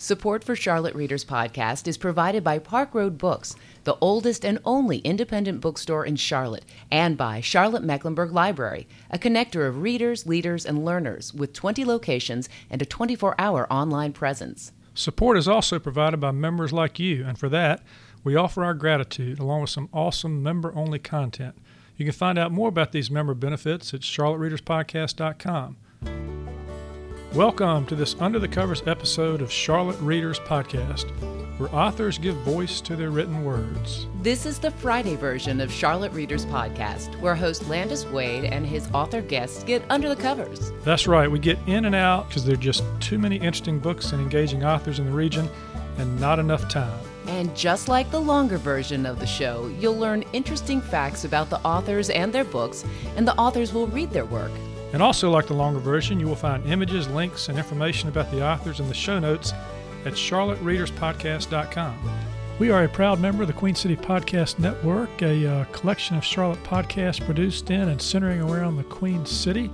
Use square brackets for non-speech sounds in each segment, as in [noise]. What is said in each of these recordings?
Support for Charlotte Readers Podcast is provided by Park Road Books, the oldest and only independent bookstore in Charlotte, and by Charlotte Mecklenburg Library, a connector of readers, leaders, and learners with 20 locations and a 24 hour online presence. Support is also provided by members like you, and for that, we offer our gratitude along with some awesome member only content. You can find out more about these member benefits at charlottereaderspodcast.com. Welcome to this Under the Covers episode of Charlotte Readers Podcast, where authors give voice to their written words. This is the Friday version of Charlotte Readers Podcast, where host Landis Wade and his author guests get under the covers. That's right, we get in and out because there are just too many interesting books and engaging authors in the region and not enough time. And just like the longer version of the show, you'll learn interesting facts about the authors and their books, and the authors will read their work. And also, like the longer version, you will find images, links, and information about the authors in the show notes at charlottereaderspodcast.com. We are a proud member of the Queen City Podcast Network, a uh, collection of Charlotte podcasts produced in and centering around the Queen City,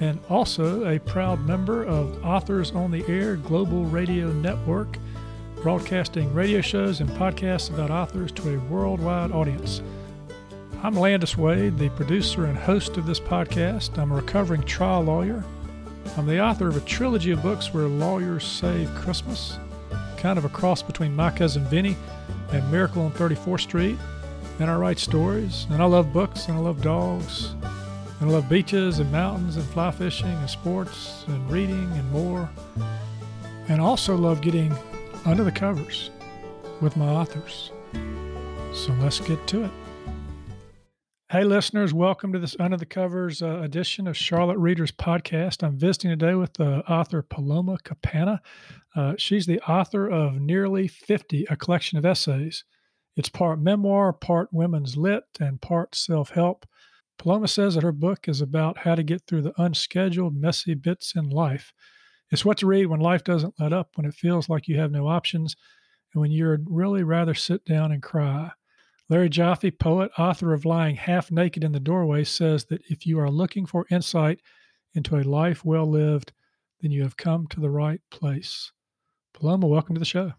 and also a proud member of Authors on the Air Global Radio Network, broadcasting radio shows and podcasts about authors to a worldwide audience. I'm Landis Wade, the producer and host of this podcast. I'm a recovering trial lawyer. I'm the author of a trilogy of books where lawyers save Christmas, kind of a cross between My Cousin Vinny and Miracle on 34th Street. And I write stories, and I love books, and I love dogs, and I love beaches and mountains and fly fishing and sports and reading and more. And I also love getting under the covers with my authors. So let's get to it. Hey, listeners, welcome to this Under the Covers uh, edition of Charlotte Readers Podcast. I'm visiting today with the author Paloma Capanna. Uh, she's the author of Nearly 50, a collection of essays. It's part memoir, part women's lit, and part self help. Paloma says that her book is about how to get through the unscheduled, messy bits in life. It's what to read when life doesn't let up, when it feels like you have no options, and when you'd really rather sit down and cry. Larry Jaffe, poet, author of Lying Half Naked in the Doorway, says that if you are looking for insight into a life well lived, then you have come to the right place. Paloma, welcome to the show.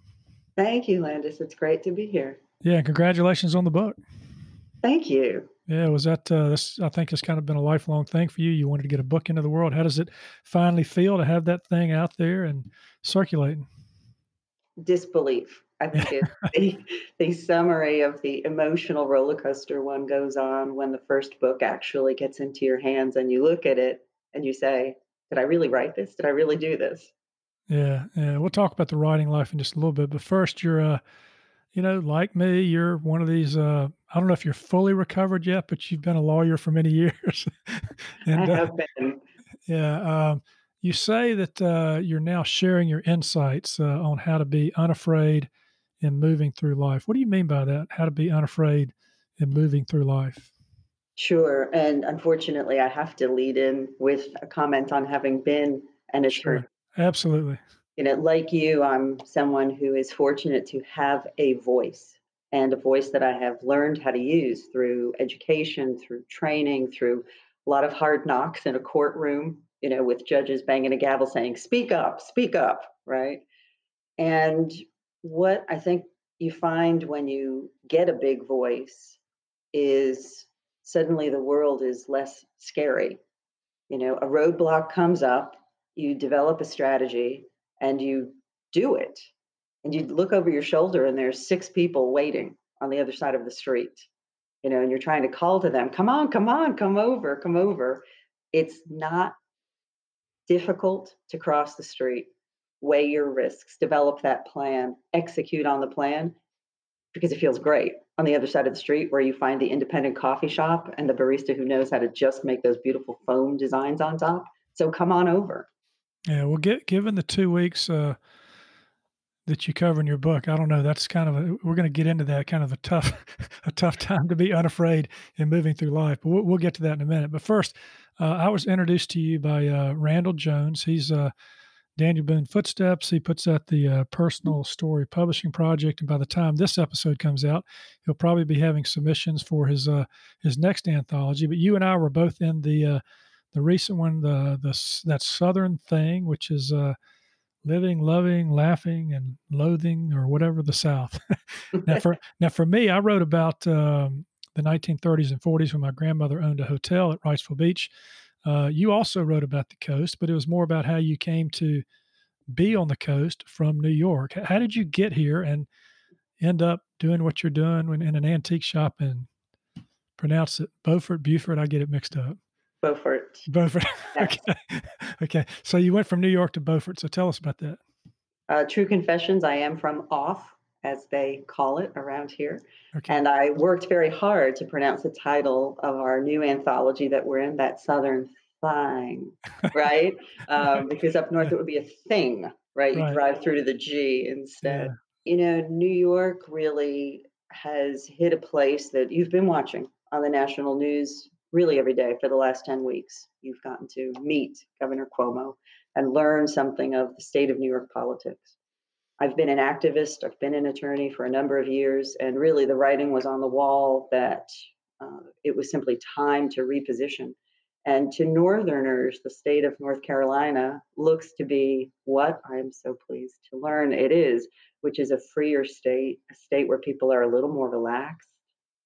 Thank you, Landis. It's great to be here. Yeah, congratulations on the book. Thank you. Yeah, was that uh, this? I think it's kind of been a lifelong thing for you. You wanted to get a book into the world. How does it finally feel to have that thing out there and circulating? Disbelief. I think it's [laughs] the, the summary of the emotional roller coaster one goes on when the first book actually gets into your hands and you look at it and you say, Did I really write this? Did I really do this? Yeah, yeah. We'll talk about the writing life in just a little bit. But first, you're, uh, you know, like me, you're one of these. Uh, I don't know if you're fully recovered yet, but you've been a lawyer for many [laughs] years. and, I uh, have uh, been. Yeah. Um, you say that uh, you're now sharing your insights uh, on how to be unafraid in moving through life. What do you mean by that? How to be unafraid in moving through life? Sure. And unfortunately, I have to lead in with a comment on having been an attorney. Sure. Absolutely. You know, like you, I'm someone who is fortunate to have a voice and a voice that I have learned how to use through education, through training, through a lot of hard knocks in a courtroom, you know, with judges banging a gavel saying, speak up, speak up, right? And what I think you find when you get a big voice is suddenly the world is less scary. You know, a roadblock comes up, you develop a strategy, and you do it. And you look over your shoulder, and there's six people waiting on the other side of the street. You know, and you're trying to call to them, come on, come on, come over, come over. It's not difficult to cross the street weigh your risks, develop that plan, execute on the plan because it feels great on the other side of the street where you find the independent coffee shop and the barista who knows how to just make those beautiful foam designs on top. So come on over. Yeah, well, get, given the two weeks uh, that you cover in your book, I don't know. That's kind of a, we're going to get into that kind of a tough, [laughs] a tough time to be unafraid in moving through life. But we'll, we'll get to that in a minute. But first, uh, I was introduced to you by uh, Randell Jones. He's uh, Daniel Boone Footsteps. He puts out the uh, Personal Story Publishing Project, and by the time this episode comes out, he'll probably be having submissions for his uh, his next anthology. But you and I were both in the uh, the recent one, the the that Southern Thing, which is uh, living, loving, laughing, and loathing, or whatever the South. [laughs] now, for now for me, I wrote about um, the 1930s and 40s when my grandmother owned a hotel at Wrightsville Beach. Uh, you also wrote about the coast, but it was more about how you came to be on the coast from New York. How did you get here and end up doing what you're doing in an antique shop and pronounce it Beaufort, Buford? I get it mixed up. Beaufort. Beaufort. [laughs] Yes. okay. okay. So you went from New York to Beaufort. So tell us about that. Uh, true confessions. I am from off, as they call it around here. Okay. And I worked very hard to pronounce the title of our new anthology that we're in, that Southern Thing, [laughs] right? um, because up north it would be a thing, right? You right. drive through to the G instead. Yeah. You know, New York really has hit a place that you've been watching on the national news really every day for the last 10 weeks. You've gotten to meet Governor Cuomo and learn something of the state of New York politics. I've been an activist, I've been an attorney for a number of years, and really the writing was on the wall that uh, it was simply time to reposition. And to Northerners, the state of North Carolina looks to be what I'm so pleased to learn it is, which is a freer state, a state where people are a little more relaxed,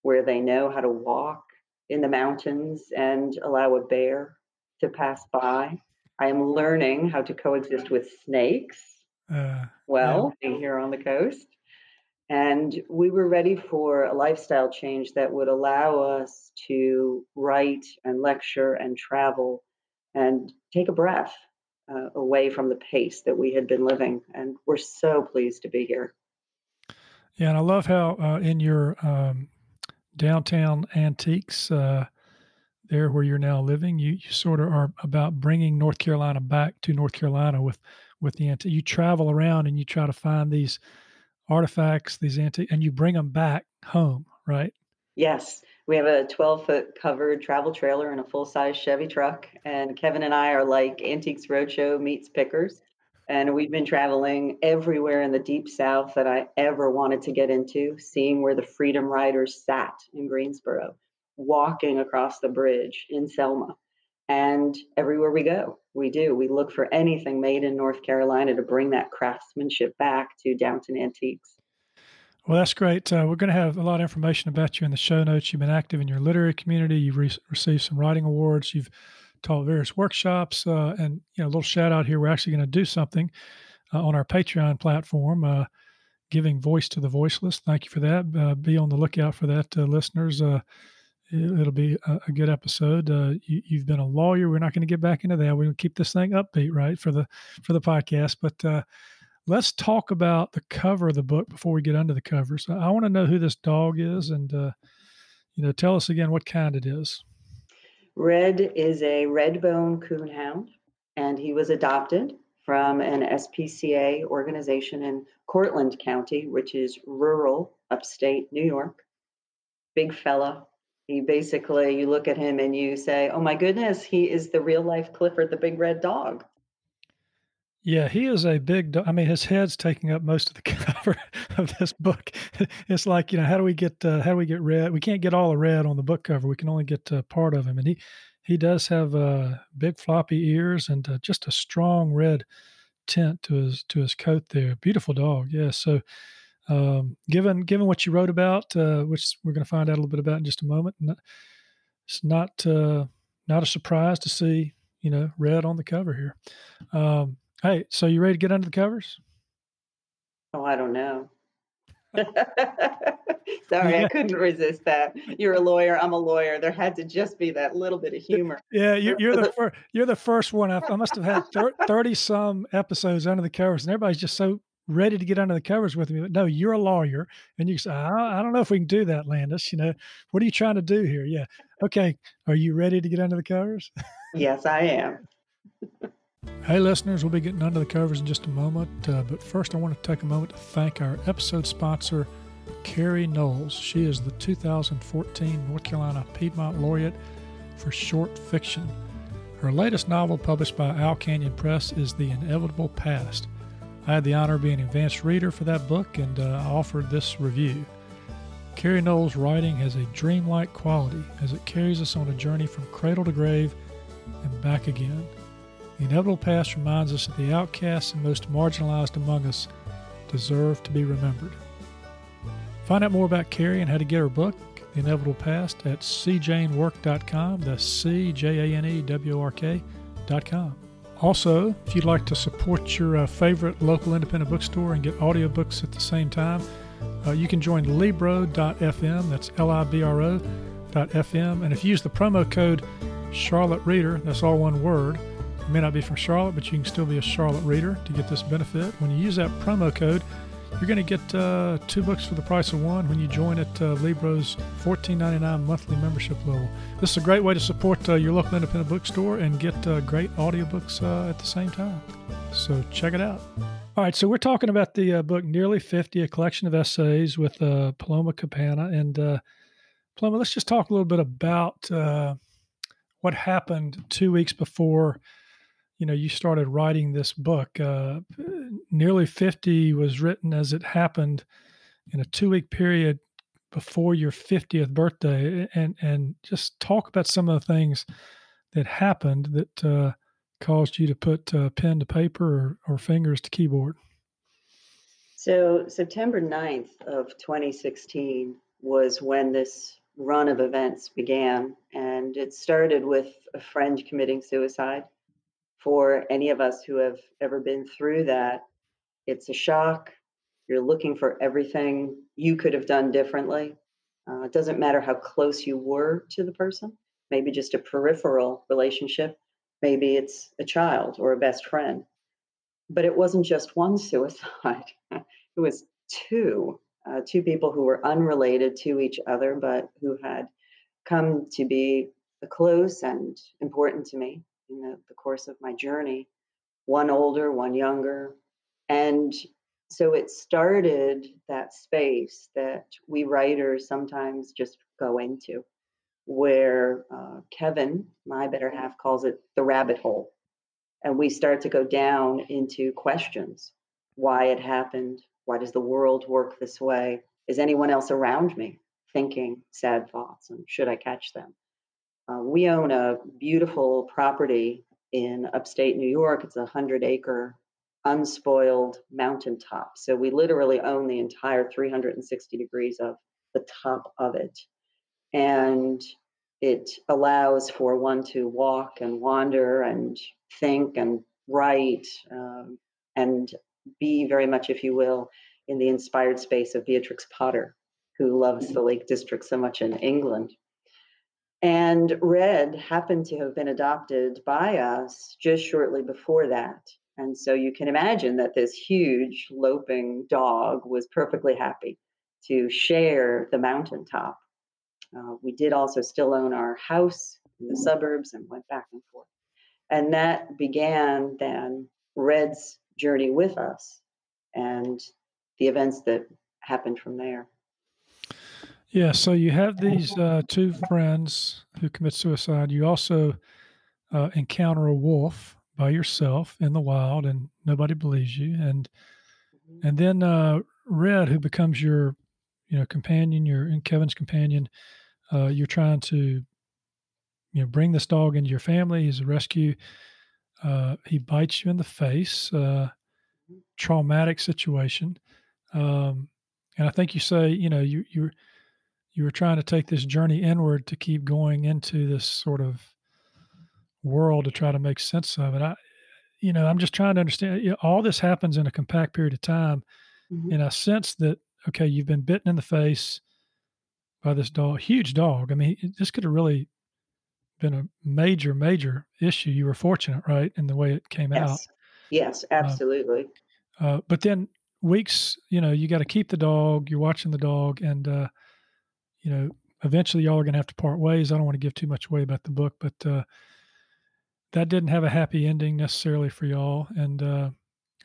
where they know how to walk in the mountains and allow a bear to pass by. I am learning how to coexist with snakes. Uh, well, yeah. here on the coast. And we were ready for a lifestyle change that would allow us to write and lecture and travel and take a breath uh, away from the pace that we had been living. And we're so pleased to be here. Yeah, and I love how uh, in your um, downtown antiques uh, there where you're now living you, you sort of are about bringing north carolina back to north carolina with with the antique you travel around and you try to find these artifacts these antique and you bring them back home right yes we have a 12 foot covered travel trailer and a full size chevy truck and kevin and i are like antiques roadshow meets pickers and we've been traveling everywhere in the deep south that I ever wanted to get into, seeing where the Freedom Riders sat in Greensboro, walking across the bridge in Selma. And everywhere we go, we do. We look for anything made in North Carolina to bring that craftsmanship back to Downton Antiques. Well, that's great. Uh, we're going to have a lot of information about you in the show notes. You've been active in your literary community. You've re- received some writing awards. You've taught various workshops. Uh, and you know, a little shout out here. We're actually going to do something uh, on our Patreon platform, uh, giving voice to the voiceless. Thank you for that. Uh, be on the lookout for that, uh, listeners. Uh, it, will be a, a, good episode. You, have been a lawyer. We're not going to get back into that. We're going to keep this thing upbeat, right, for the for the podcast. But let's talk about the cover of the book before we get under the covers. I want to know who this dog is, and you know, tell us again what kind it is. Red is a red bone coonhound, and he was adopted from an SPCA organization in Cortland County, which is rural upstate New York. Big fella. He basically, you look at him and you say, oh my goodness, he is the real life Clifford the big red dog. Yeah, he is a big. I mean, his head's taking up most of the [laughs] cover of this book. It's like you know, how do we get uh, how do we get red? We can't get all the red on the book cover. We can only get uh, part of him, and he he does have uh, big floppy ears and uh, just a strong red tint to his to his coat. There, beautiful dog. Yeah. So, um, given given what you wrote about, uh, which we're going to find out a little bit about in just a moment, it's not uh, not a surprise to see you know red on the cover here. Um, Hey, so you ready to get under the covers? Oh, I don't know. [laughs] [laughs] Sorry, yeah. I couldn't resist that. You're a lawyer. I'm a lawyer. There had to just be that little bit of humor. Yeah, you, [laughs] are the first. You're the first one. I, I must have had thirty some episodes under the covers, and everybody's just so ready to get under the covers with me. But no, you're a lawyer, and you say, I, I don't know if we can do that, Landis. You know, what are you trying to do here? Yeah, okay. Are you ready to get under the covers? yes, I am. Hey, listeners, we'll be getting under the covers in just a moment, uh, but first I want to take a moment to thank our episode sponsor, Carrie Knowles. She is the 2014 North Carolina Piedmont Laureate for short fiction. Her latest novel, published by Owl Canyon Press, is The Inevitable Past. I had the honor of being an advanced reader for that book, and uh, I offered this review. Carrie Knowles' writing has a dreamlike quality as it carries us on a journey from cradle to grave and back again. The inevitable past reminds us that the outcasts and most marginalized among us deserve to be remembered. Find out more about Carrie and how to get her book, The Inevitable Past, at cjanework.com. That's C J A N E W R K.com. Also, if you'd like to support your uh, favorite local independent bookstore and get audiobooks at the same time, uh, you can join Libro.fm. That's L I B R O.fm. And if you use the promo code Charlotte Reader, that's all one word. You may not be from Charlotte, but you can still be a Charlotte Reader to get this benefit. When you use that promo code, you're going to get uh, two books for the price of one when you join at uh, Libro's $14.99 monthly membership level. This is a great way to support uh, your local independent bookstore and get uh, great audiobooks uh, at the same time. So check it out. All right, so we're talking about the uh, book Nearly 50, a collection of essays with Paloma Capanna. And Paloma, let's just talk a little bit about what happened two weeks before you know you started writing this book uh, nearly 50 was written as it happened in a two week period before your 50th birthday and and just talk about some of the things that happened that uh, caused you to put uh, pen to paper or, or fingers to keyboard. So september 9th of 2016 was when this run of events began and it started with a friend committing suicide for any of us who have ever been through that, it's a shock. You're looking for everything you could have done differently. Uh, it doesn't matter how close you were to the person, maybe just a peripheral relationship. Maybe it's a child or a best friend. But it wasn't just one suicide, [laughs] it was two. Uh, two people who were unrelated to each other, but who had come to be close and important to me in the, the course of my journey one older, one younger. And so it started that space that we writers sometimes just go into, where uh, Kevin, my better half, calls it the rabbit hole. And we start to go down into questions why it happened, why does the world work this way? Is anyone else around me thinking sad thoughts, and should I catch them? Uh, we own a beautiful property in upstate New York. It's a 100 acre unspoiled mountaintop. So we literally own the entire 360 degrees of the top of it. And it allows for one to walk and wander and think and write um, and be very much, if you will, in the inspired space of Beatrix Potter, who loves the Lake District so much in England. And Red happened to have been adopted by us just shortly before that. And so you can imagine that this huge loping dog was perfectly happy to share the mountaintop. Uh, we did also still own our house in the suburbs and went back and forth. And that began then Red's journey with us and the events that happened from there. Yeah, so you have these uh, two friends who commit suicide. You also uh, encounter a wolf by yourself in the wild, and nobody believes you. And mm-hmm. and then uh, Red, who becomes your you know companion, your and Kevin's companion. Uh, you're trying to you know bring this dog into your family. He's a rescue. Uh, he bites you in the face. Uh, mm-hmm. traumatic situation. Um, and I think you say you know you you're you were trying to take this journey inward to keep going into this sort of world to try to make sense of it. I, you know, I'm just trying to understand. You know, all this happens in a compact period of time, mm-hmm. and I sense that okay, you've been bitten in the face by this dog, huge dog. I mean, this could have really been a major, major issue. You were fortunate, right, in the way it came yes. out. Yes, uh, absolutely. Uh, uh, but then weeks, you know, you got to keep the dog. You're watching the dog, and uh, you know, eventually y'all are going to have to part ways. I don't want to give too much away about the book, but uh, that didn't have a happy ending necessarily for y'all. And uh,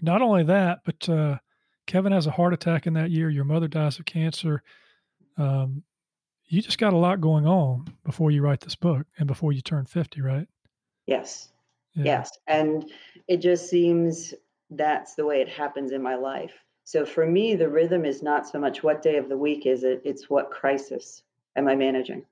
not only that, but uh, Kevin has a heart attack in that year. Your mother dies of cancer. Um, you just got a lot going on before you write this book and before you turn 50, right? Yes. Yeah. Yes. And it just seems that's the way it happens in my life. So for me, the rhythm is not so much what day of the week is it, it's what crisis am I managing?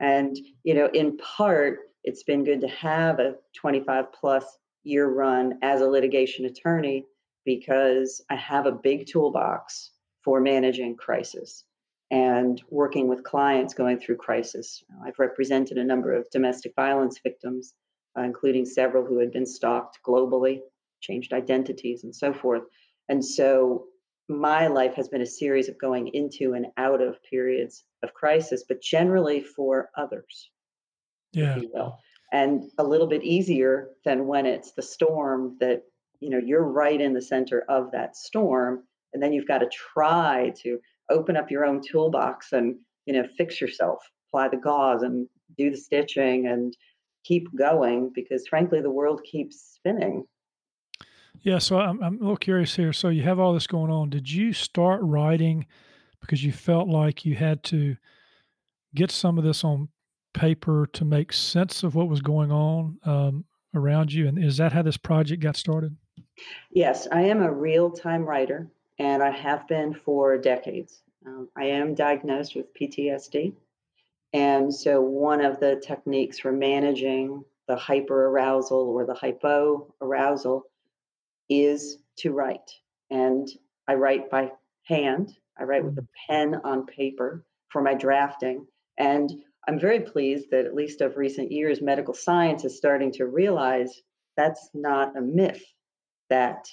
And, you know, in part, it's been good to have a 25 plus year run as a litigation attorney because I have a big toolbox for managing crisis and working with clients going through crisis. I've represented a number of domestic violence victims, uh, including several who had been stalked globally, changed identities, and so forth. And so my life has been a series of going into and out of periods of crisis, but generally for others. Yeah. And a little bit easier than when it's the storm that, you know, you're right in the center of that storm. And then you've got to try to open up your own toolbox and, you know, fix yourself, apply the gauze and do the stitching and keep going because frankly, the world keeps spinning. Yeah, so I'm, I'm a little curious here. So you have all this going on. Did you start writing because you felt like you had to get some of this on paper to make sense of what was going on um, around you? And is that how this project got started? Yes, I am a real time writer, and I have been for decades. Um, I am diagnosed with PTSD. And so, one of the techniques for managing the hyper arousal or the hypo arousal is to write. And I write by hand, I write with a mm-hmm. pen on paper for my drafting. And I'm very pleased that, at least of recent years, medical science is starting to realize that's not a myth, that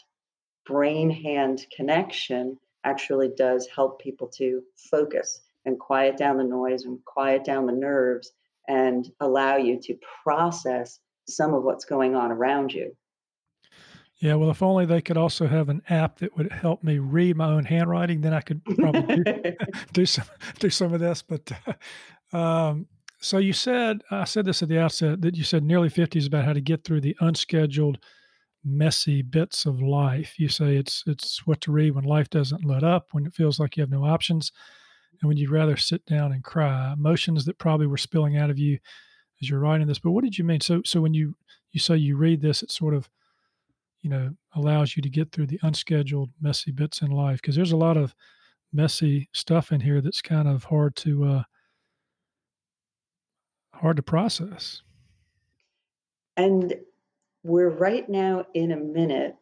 brain hand connection actually does help people to focus and quiet down the noise and quiet down the nerves and allow you to process some of what's going on around you. Yeah, well, if only they could also have an app that would help me read my own handwriting, then I could probably do, [laughs] [laughs] do some do some of this. But uh, [laughs] um, so you said I said this at the outset that you said nearly fifty is about how to get through the unscheduled, messy bits of life. You say it's it's what to read when life doesn't let up, when it feels like you have no options, and when you'd rather sit down and cry. Emotions that probably were spilling out of you as you're writing this. But what did you mean? So so when you you say you read this, it's sort of you know allows you to get through the unscheduled messy bits in life because there's a lot of messy stuff in here that's kind of hard to uh, hard to process. And we're right now in a minute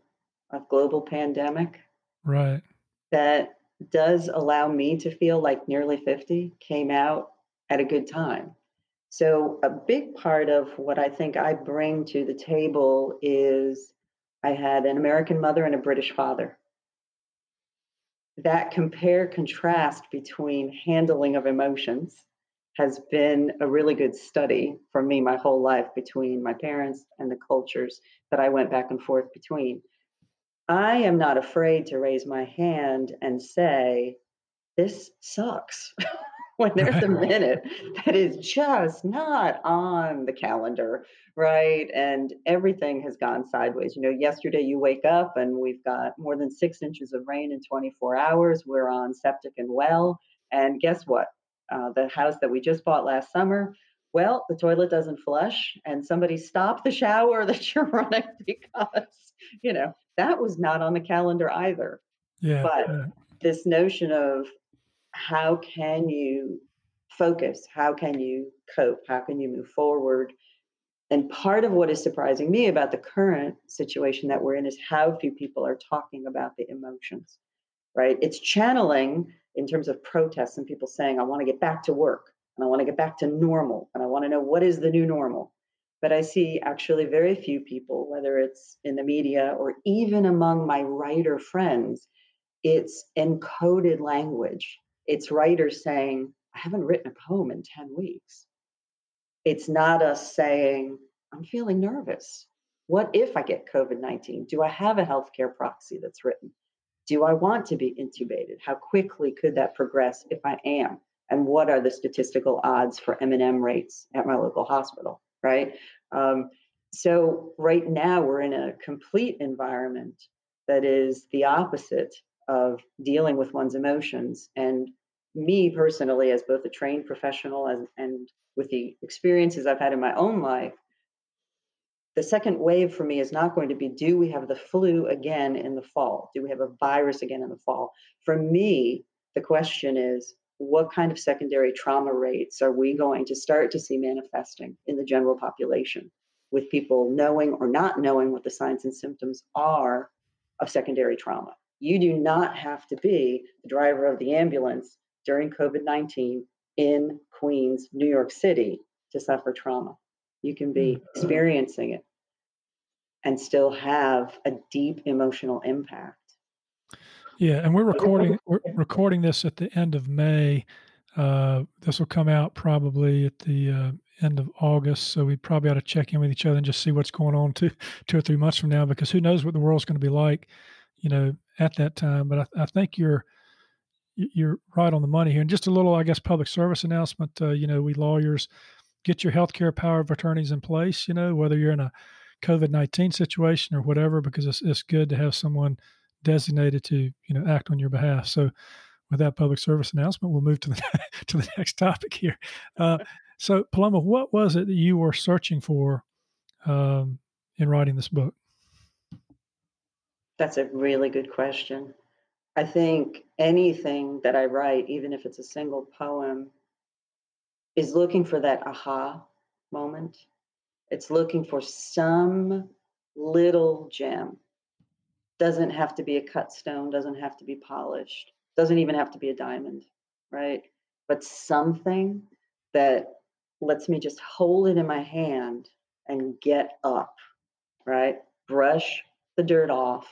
of global pandemic right. that does allow me to feel like nearly 50 came out at a good time. So a big part of what i think i bring to the table is I had an American mother and a British father. That compare contrast between handling of emotions has been a really good study for me my whole life between my parents and the cultures that I went back and forth between. I am not afraid to raise my hand and say, This sucks. [laughs] [laughs] when there's a [laughs] minute that is just not on the calendar, right? And everything has gone sideways. You know, yesterday you wake up and we've got more than six inches of rain in 24 hours. We're on septic and well. And guess what? Uh, the house that we just bought last summer, well, the toilet doesn't flush, and somebody stopped the shower [laughs] that you're running because, you know, that was not on the calendar either. Yeah. But yeah. this notion of how can you focus? How can you cope? How can you move forward? And part of what is surprising me about the current situation that we're in is how few people are talking about the emotions, right? It's channeling in terms of protests and people saying, I want to get back to work and I want to get back to normal and I want to know what is the new normal. But I see actually very few people, whether it's in the media or even among my writer friends, it's encoded language it's writers saying, I haven't written a poem in 10 weeks. It's not us saying, I'm feeling nervous. What if I get COVID 19? Do I have a healthcare proxy that's written? Do I want to be intubated? How quickly could that progress if I am? And what are the statistical odds for M&M rates at my local hospital, right? Um, so right now we're in a complete environment that is the opposite of dealing with one's emotions and me personally, as both a trained professional and, and with the experiences I've had in my own life, the second wave for me is not going to be do we have the flu again in the fall? Do we have a virus again in the fall? For me, the question is what kind of secondary trauma rates are we going to start to see manifesting in the general population? with people knowing or not knowing what the signs and symptoms are of secondary trauma. You do not have to be the driver of the ambulance during COVID 19 in Queens, New York City to suffer trauma. You can be mm-hmm. experiencing it and still have a deep emotional impact. Yeah, and we're recording we're recording this at the end of May. Uh, this will come out probably at the uh, end of August, so we probably ought to check in with each other and just see what's going on two two or three months from now, because who knows what the world's going to be like, you know, at that time. But I, I think you're you're right on the money here. And just a little, I guess, public service announcement. Uh, you know, we lawyers get your healthcare power of attorneys in place. You know, whether you're in a COVID nineteen situation or whatever, because it's it's good to have someone designated to you know act on your behalf. So, with that public service announcement, we'll move to the [laughs] to the next topic here. Uh, so, Paloma, what was it that you were searching for um, in writing this book? That's a really good question. I think anything that I write, even if it's a single poem, is looking for that aha moment. It's looking for some little gem. Doesn't have to be a cut stone, doesn't have to be polished, doesn't even have to be a diamond, right? But something that lets me just hold it in my hand and get up, right? Brush the dirt off,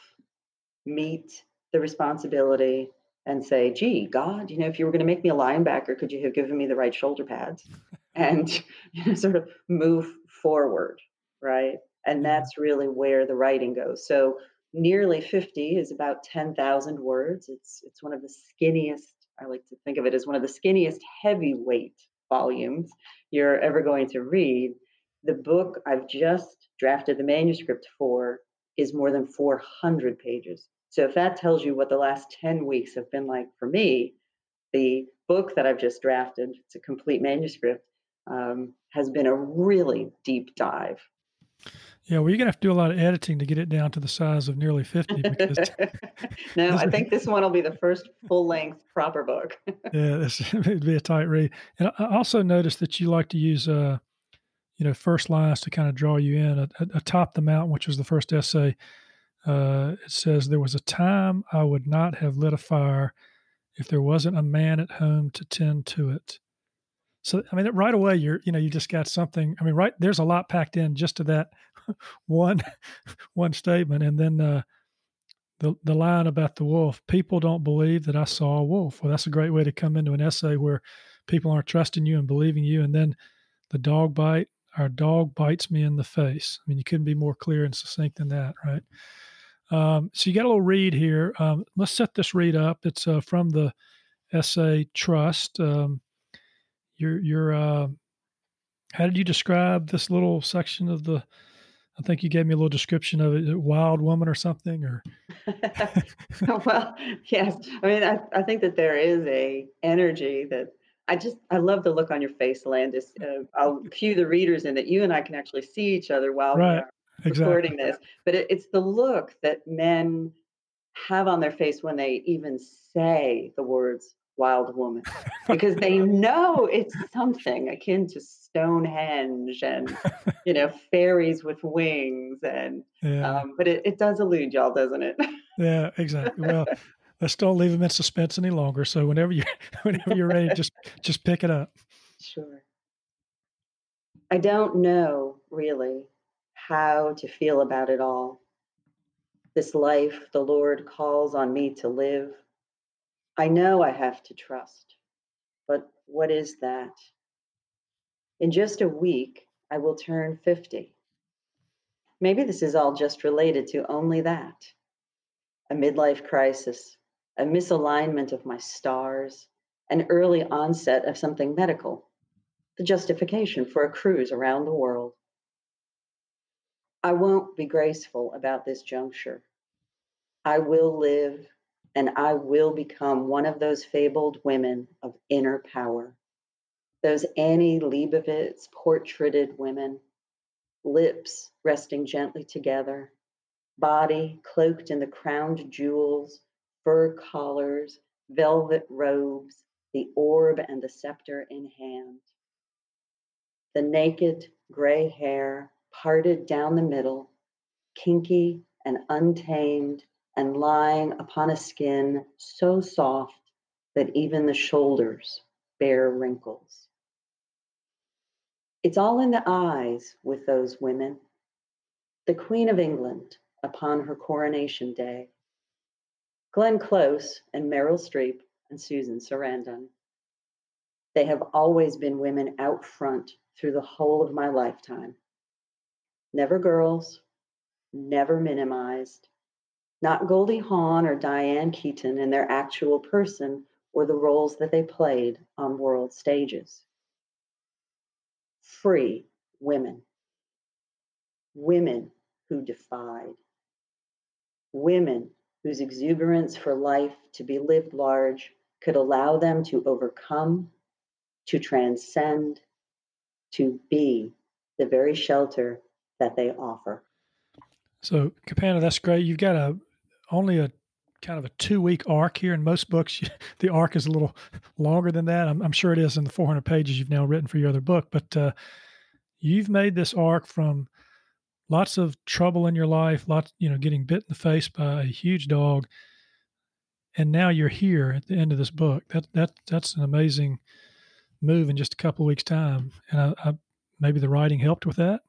meet the responsibility and say, gee, God, you know, if you were going to make me a linebacker, could you have given me the right shoulder pads? [laughs] and you know, sort of move forward, right? And that's really where the writing goes. So nearly 50 is about 10,000 words. It's it's one of the skinniest, I like to think of it as one of the skinniest heavyweight volumes you're ever going to read. The book I've just drafted the manuscript for is more than 400 pages. So if that tells you what the last 10 weeks have been like for me, the book that I've just drafted, it's a complete manuscript, um, has been a really deep dive. Yeah, well, you're gonna have to do a lot of editing to get it down to the size of nearly fifty. Because [laughs] no, [laughs] I think [laughs] this one will be the first full length proper book. yeah, this would be a tight read. And I also noticed that you like to use, uh, you know, first lines to kind of draw you in. Atop the mountain, which was the first essay, uh, it says, There was a time I would not have lit a fire if there wasn't a man at home to tend to it. So, I mean, right away, you're, you know, you just got something. I mean, right there's a lot packed in just to that [laughs] one, one statement. And then uh, the, the line about the wolf people don't believe that I saw a wolf. Well, that's a great way to come into an essay where people aren't trusting you and believing you. And then the dog bite, our dog bites me in the face. I mean, you couldn't be more clear and succinct than that, right? Um, so you got a little read here. Um, let's set this read up. It's uh, from the essay Trust. Um, your your uh, how did you describe this little section of the? I think you gave me a little description of it. Wild woman or something, or [laughs] well, yes. I mean, I, I think that there is a energy that I just I love the look on your face, Landis. Uh, I'll cue the readers in that you and I can actually see each other while right. we are exactly. recording this. But it, it's the look that men have on their face when they even say the words wild woman because they [laughs] know it's something akin to stonehenge and you know fairies with wings and yeah. um, but it, it does elude y'all doesn't it yeah exactly well let's don't leave them in suspense any longer so whenever you [laughs] whenever you're ready just just pick it up sure i don't know really how to feel about it all. This life the Lord calls on me to live. I know I have to trust, but what is that? In just a week, I will turn 50. Maybe this is all just related to only that a midlife crisis, a misalignment of my stars, an early onset of something medical, the justification for a cruise around the world. I won't be graceful about this juncture. I will live and I will become one of those fabled women of inner power. Those Annie Leibovitz portraited women, lips resting gently together, body cloaked in the crowned jewels, fur collars, velvet robes, the orb and the scepter in hand. The naked gray hair parted down the middle, kinky and untamed, and lying upon a skin so soft that even the shoulders bear wrinkles. It's all in the eyes with those women. The Queen of England upon her coronation day, Glenn Close and Meryl Streep and Susan Sarandon. They have always been women out front through the whole of my lifetime. Never girls, never minimized, not Goldie Hawn or Diane Keaton in their actual person or the roles that they played on world stages. Free women. Women who defied. Women whose exuberance for life to be lived large could allow them to overcome, to transcend, to be the very shelter that they offer. So, Capanna, that's great. You've got a only a kind of a two week arc here. In most books, [laughs] the arc is a little longer than that. I'm, I'm, sure it is in the 400 pages you've now written for your other book, but uh, you've made this arc from lots of trouble in your life, lots, you know, getting bit in the face by a huge dog, and now you're here at the end of this book. That that that's an amazing move in just a couple weeks' time, and I, I, maybe the writing helped with that.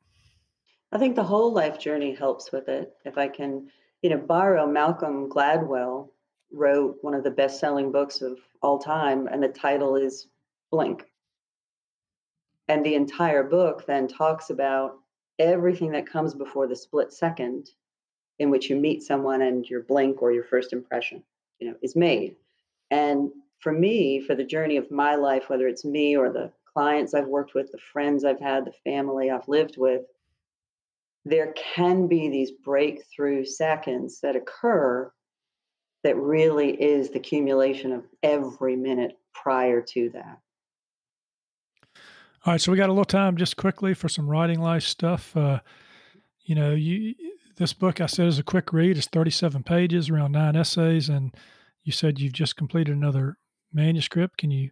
I think the whole life journey helps with it. If I can, you know, borrow Malcolm Gladwell wrote one of the best-selling books of all time, and the title is Blink. And the entire book then talks about everything that comes before the split second in which you meet someone and your blink or your first impression you know is made and for me for the journey of my life whether it's me or the clients i've worked with the friends i've had the family i've lived with there can be these breakthrough seconds that occur that really is the accumulation of every minute prior to that all right, so we got a little time just quickly for some writing life stuff. Uh, you know, you this book I said is a quick read. It's 37 pages, around nine essays, and you said you've just completed another manuscript. Can you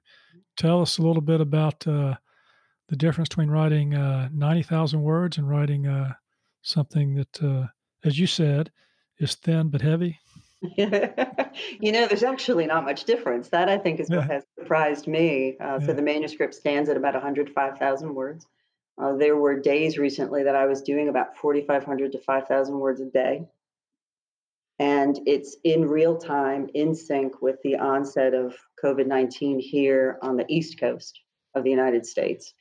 tell us a little bit about uh, the difference between writing uh, 90,000 words and writing uh, something that, uh, as you said, is thin but heavy? [laughs] you know, there's actually not much difference. That I think is what has surprised me. Uh, yeah. So the manuscript stands at about 105,000 words. Uh, there were days recently that I was doing about 4,500 to 5,000 words a day. And it's in real time, in sync with the onset of COVID 19 here on the East Coast of the United States.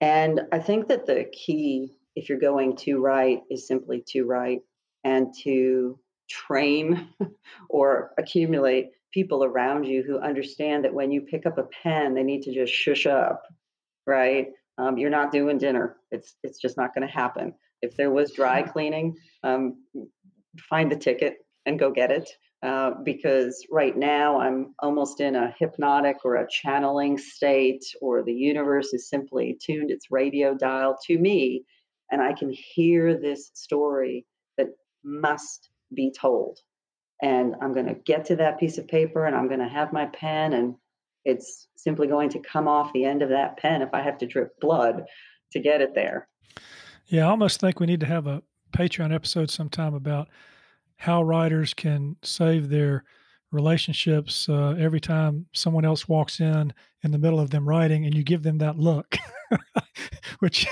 And I think that the key, if you're going to write, is simply to write and to train [laughs] or accumulate people around you who understand that when you pick up a pen, they need to just shush up, right? Um, you're not doing dinner. It's it's just not going to happen. If there was dry cleaning, um, find the ticket and go get it. Uh, because right now I'm almost in a hypnotic or a channeling state, or the universe is simply tuned its radio dial to me, and I can hear this story that must be told. And I'm going to get to that piece of paper and I'm going to have my pen, and it's simply going to come off the end of that pen if I have to drip blood to get it there. Yeah, I almost think we need to have a Patreon episode sometime about how writers can save their relationships uh, every time someone else walks in in the middle of them writing and you give them that look [laughs] which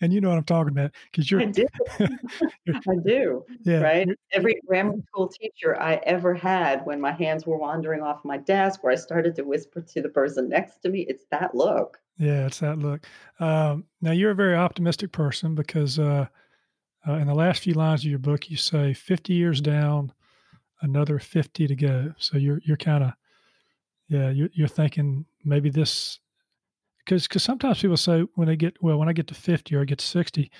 and you know what i'm talking about because you're I do. [laughs] I do yeah right? every grammar school teacher i ever had when my hands were wandering off my desk where i started to whisper to the person next to me it's that look. Yeah it's that look. Um, now you're a very optimistic person because uh, uh, in the last few lines of your book you say 50 years down another 50 to go. So you're you're kind of yeah, you're, you're thinking maybe this because because sometimes people say when they get well when I get to 50 or I get to 60,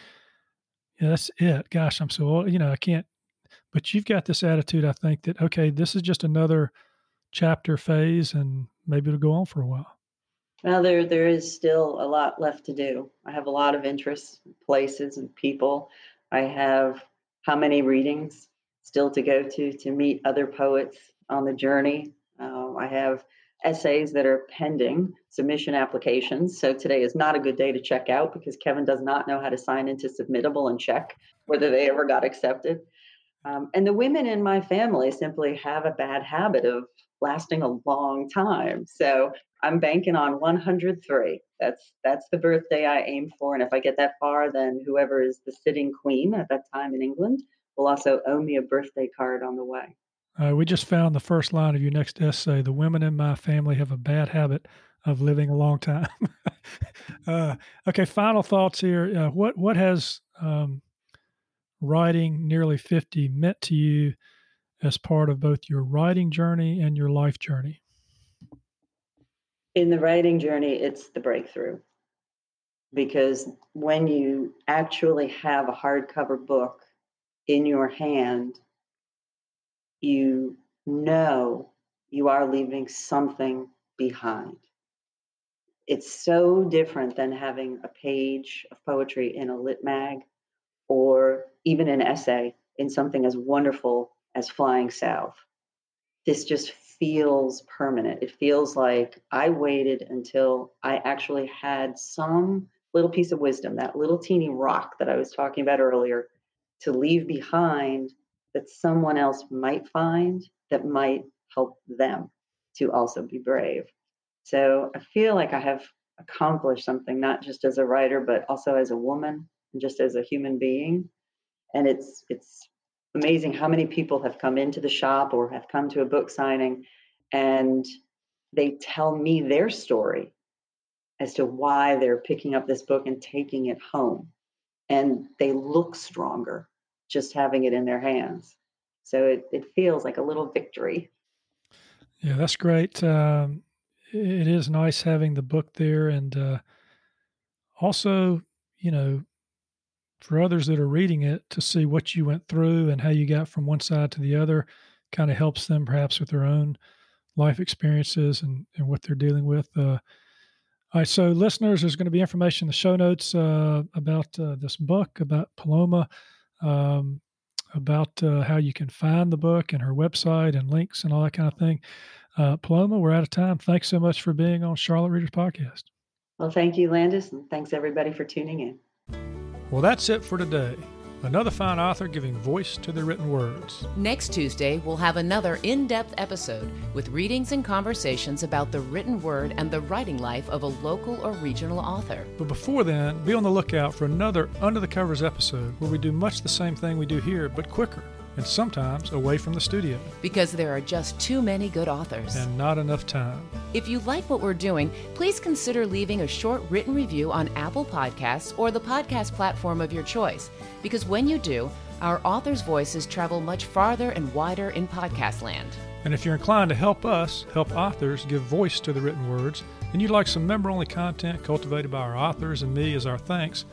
yeah, that's it. Gosh, I'm so old. You know, I can't. But you've got this attitude. I think that okay, this is just another chapter phase, and maybe it'll go on for a while. Well, there there is still a lot left to do. I have a lot of interests, places, and people. I have how many readings? Still to go to to meet other poets on the journey. Uh, I have essays that are pending submission applications. So today is not a good day to check out because Kevin does not know how to sign into Submittable and check whether they ever got accepted. Um, and the women in my family simply have a bad habit of lasting a long time. So I'm banking on 103. That's that's the birthday I aim for. And if I get that far, then whoever is the sitting queen at that time in England will also owe me a birthday card on the way. Uh, we just found the first line of your next essay. The women in my family have a bad habit of living a long time. [laughs] uh, okay, final thoughts here. Uh, what what has um, writing nearly fifty meant to you as part of both your writing journey and your life journey? In the writing journey, it's the breakthrough because when you actually have a hardcover book in your hand you know you are leaving something behind. It's so different than having a page of poetry in a lit mag or even an essay in something as wonderful as Flying South. This just feels permanent. It feels like I waited until I actually had some little piece of wisdom, that little teeny rock that I was talking about earlier, to leave behind that someone else might find that might help them to also be brave. So I feel like I have accomplished something, not just as a writer, but also as a woman and just as a human being. And it's it's amazing how many people have come into the shop or have come to a book signing and they tell me their story as to why they're picking up this book and taking it home. And they look stronger just having it in their hands. So it, it feels like a little victory. Yeah, that's great. Um, it is nice having the book there. And uh, also, you know, for others that are reading it to see what you went through and how you got from one side to the other kind of helps them perhaps with their own life experiences and, and what they're dealing with. Uh, all right, so listeners, there's going to be information in the show notes uh, about uh, this book, about Paloma um, about uh, how you can find the book and her website and links and all that kind of thing. Uh, Paloma, we're out of time. Thanks so much for being on Charlotte Readers Podcast. Well, thank you, Landis, and thanks everybody for tuning in. Well, that's it for today. Another fine author giving voice to the written words. Next Tuesday, we'll have another in depth episode with readings and conversations about the written word and the writing life of a local or regional author. But before then, be on the lookout for another Under the Covers episode where we do much the same thing we do here, but quicker and sometimes away from the studio. Because there are just too many good authors. And not enough time. If you like what we're doing, please consider leaving a short written review on Apple Podcasts or the podcast platform of your choice. Because when you do, our authors' voices travel much farther and wider in podcast land. And if you're inclined to help us help authors give voice to the written words, and you'd like some member only content cultivated by our authors and me as our thanks,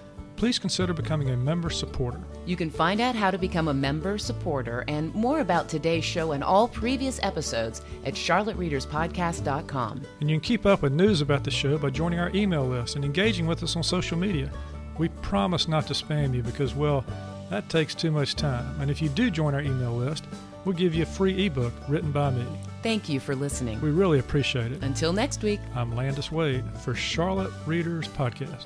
please consider becoming a member supporter. You can find out how to become a member supporter and more about today's show and all previous episodes at charlottereaderspodcast.com. And you can keep up with news about the show by joining our email list and engaging with us on social media. We promise not to spam you because, well, that takes too much time. And if you do join our email list, we'll give you a free ebook written by me. Thank you for listening. We really appreciate it. Until next week, I'm Landis Wade for Charlotte Readers Podcast.